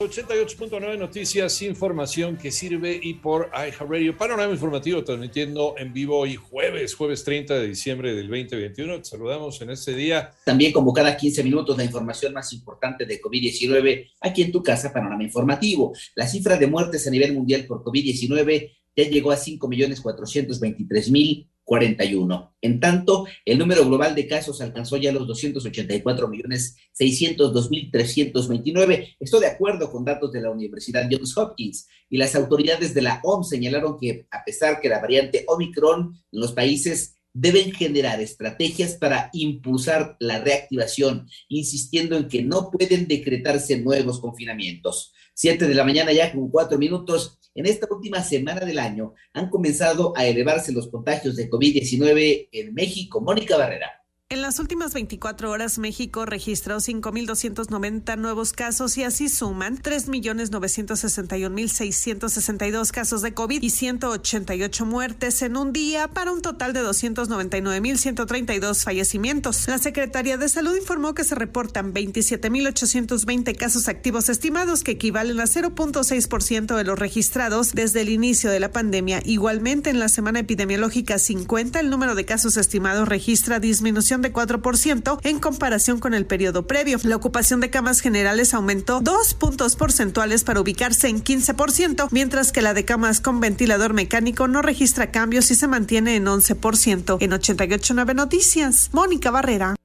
88.9 Noticias, información que sirve y por iHeartRadio. Panorama informativo transmitiendo en vivo hoy jueves, jueves 30 de diciembre del 2021. Te saludamos en este día. También como cada 15 minutos la información más importante de COVID-19 aquí en tu casa, Panorama Informativo. La cifra de muertes a nivel mundial por COVID-19 ya llegó a 5.423.000 41. En tanto, el número global de casos alcanzó ya los 284 millones 602 mil 329. Esto de acuerdo con datos de la Universidad Johns Hopkins. Y las autoridades de la OMS señalaron que, a pesar que la variante Omicron en los países deben generar estrategias para impulsar la reactivación, insistiendo en que no pueden decretarse nuevos confinamientos. Siete de la mañana ya con cuatro minutos. En esta última semana del año han comenzado a elevarse los contagios de COVID-19 en México. Mónica Barrera. En las últimas 24 horas, México registró 5.290 nuevos casos y así suman 3.961.662 casos de COVID y 188 muertes en un día para un total de 299.132 fallecimientos. La Secretaría de Salud informó que se reportan 27.820 casos activos estimados que equivalen a 0.6% de los registrados desde el inicio de la pandemia. Igualmente, en la semana epidemiológica 50, el número de casos estimados registra disminución de 4% en comparación con el periodo previo. La ocupación de camas generales aumentó dos puntos porcentuales para ubicarse en 15%, mientras que la de camas con ventilador mecánico no registra cambios y se mantiene en 11%. En 88.9 Noticias, Mónica Barrera.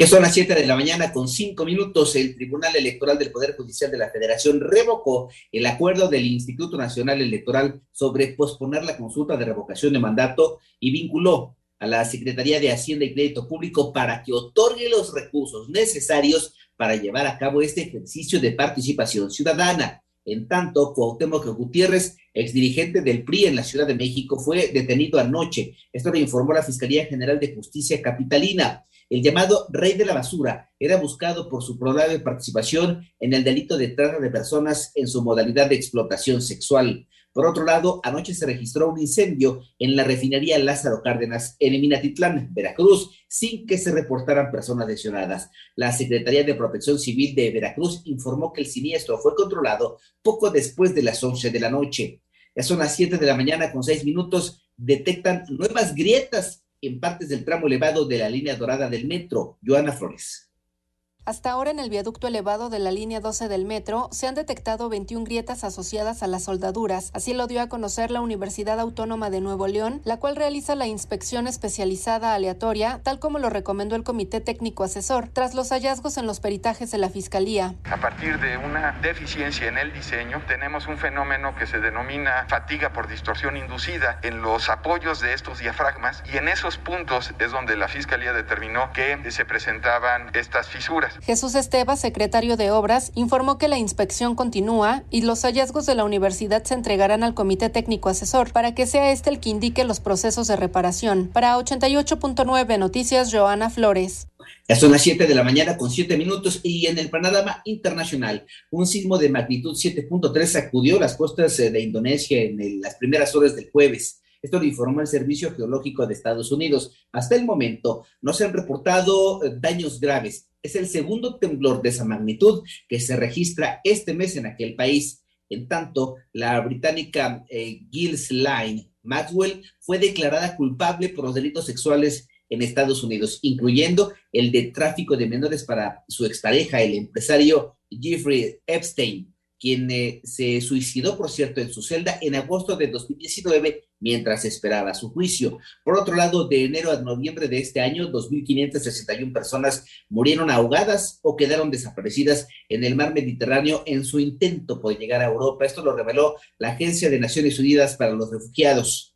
Ya son las 7 de la mañana con 5 minutos. El Tribunal Electoral del Poder Judicial de la Federación revocó el acuerdo del Instituto Nacional Electoral sobre posponer la consulta de revocación de mandato y vinculó a la Secretaría de Hacienda y Crédito Público para que otorgue los recursos necesarios para llevar a cabo este ejercicio de participación ciudadana. En tanto, Cuauhtémoc Gutiérrez, exdirigente del PRI en la Ciudad de México, fue detenido anoche. Esto lo informó la Fiscalía General de Justicia Capitalina. El llamado Rey de la Basura era buscado por su probable participación en el delito de trata de personas en su modalidad de explotación sexual. Por otro lado, anoche se registró un incendio en la refinería Lázaro Cárdenas en Minatitlán, Veracruz, sin que se reportaran personas lesionadas. La Secretaría de Protección Civil de Veracruz informó que el siniestro fue controlado poco después de las 11 de la noche. Ya son las 7 de la mañana con 6 minutos. Detectan nuevas grietas en partes del tramo elevado de la línea dorada del metro. Joana Flores. Hasta ahora en el viaducto elevado de la línea 12 del metro se han detectado 21 grietas asociadas a las soldaduras. Así lo dio a conocer la Universidad Autónoma de Nuevo León, la cual realiza la inspección especializada aleatoria, tal como lo recomendó el Comité Técnico Asesor, tras los hallazgos en los peritajes de la Fiscalía. A partir de una deficiencia en el diseño, tenemos un fenómeno que se denomina fatiga por distorsión inducida en los apoyos de estos diafragmas y en esos puntos es donde la Fiscalía determinó que se presentaban estas fisuras. Jesús Esteba, secretario de Obras, informó que la inspección continúa y los hallazgos de la universidad se entregarán al Comité Técnico Asesor para que sea este el que indique los procesos de reparación. Para 88.9 Noticias, Joana Flores. Ya son las 7 de la mañana con 7 minutos y en el panorama internacional, un sismo de magnitud 7.3 sacudió las costas eh, de Indonesia en las primeras horas del jueves. Esto lo informó el Servicio Geológico de Estados Unidos. Hasta el momento no se han reportado eh, daños graves. Es el segundo temblor de esa magnitud que se registra este mes en aquel país. En tanto, la británica eh, Ghislaine Maxwell fue declarada culpable por los delitos sexuales en Estados Unidos, incluyendo el de tráfico de menores para su expareja, el empresario Jeffrey Epstein quien eh, se suicidó, por cierto, en su celda en agosto de 2019 mientras esperaba su juicio. Por otro lado, de enero a noviembre de este año, 2.561 personas murieron ahogadas o quedaron desaparecidas en el mar Mediterráneo en su intento por llegar a Europa. Esto lo reveló la Agencia de Naciones Unidas para los Refugiados.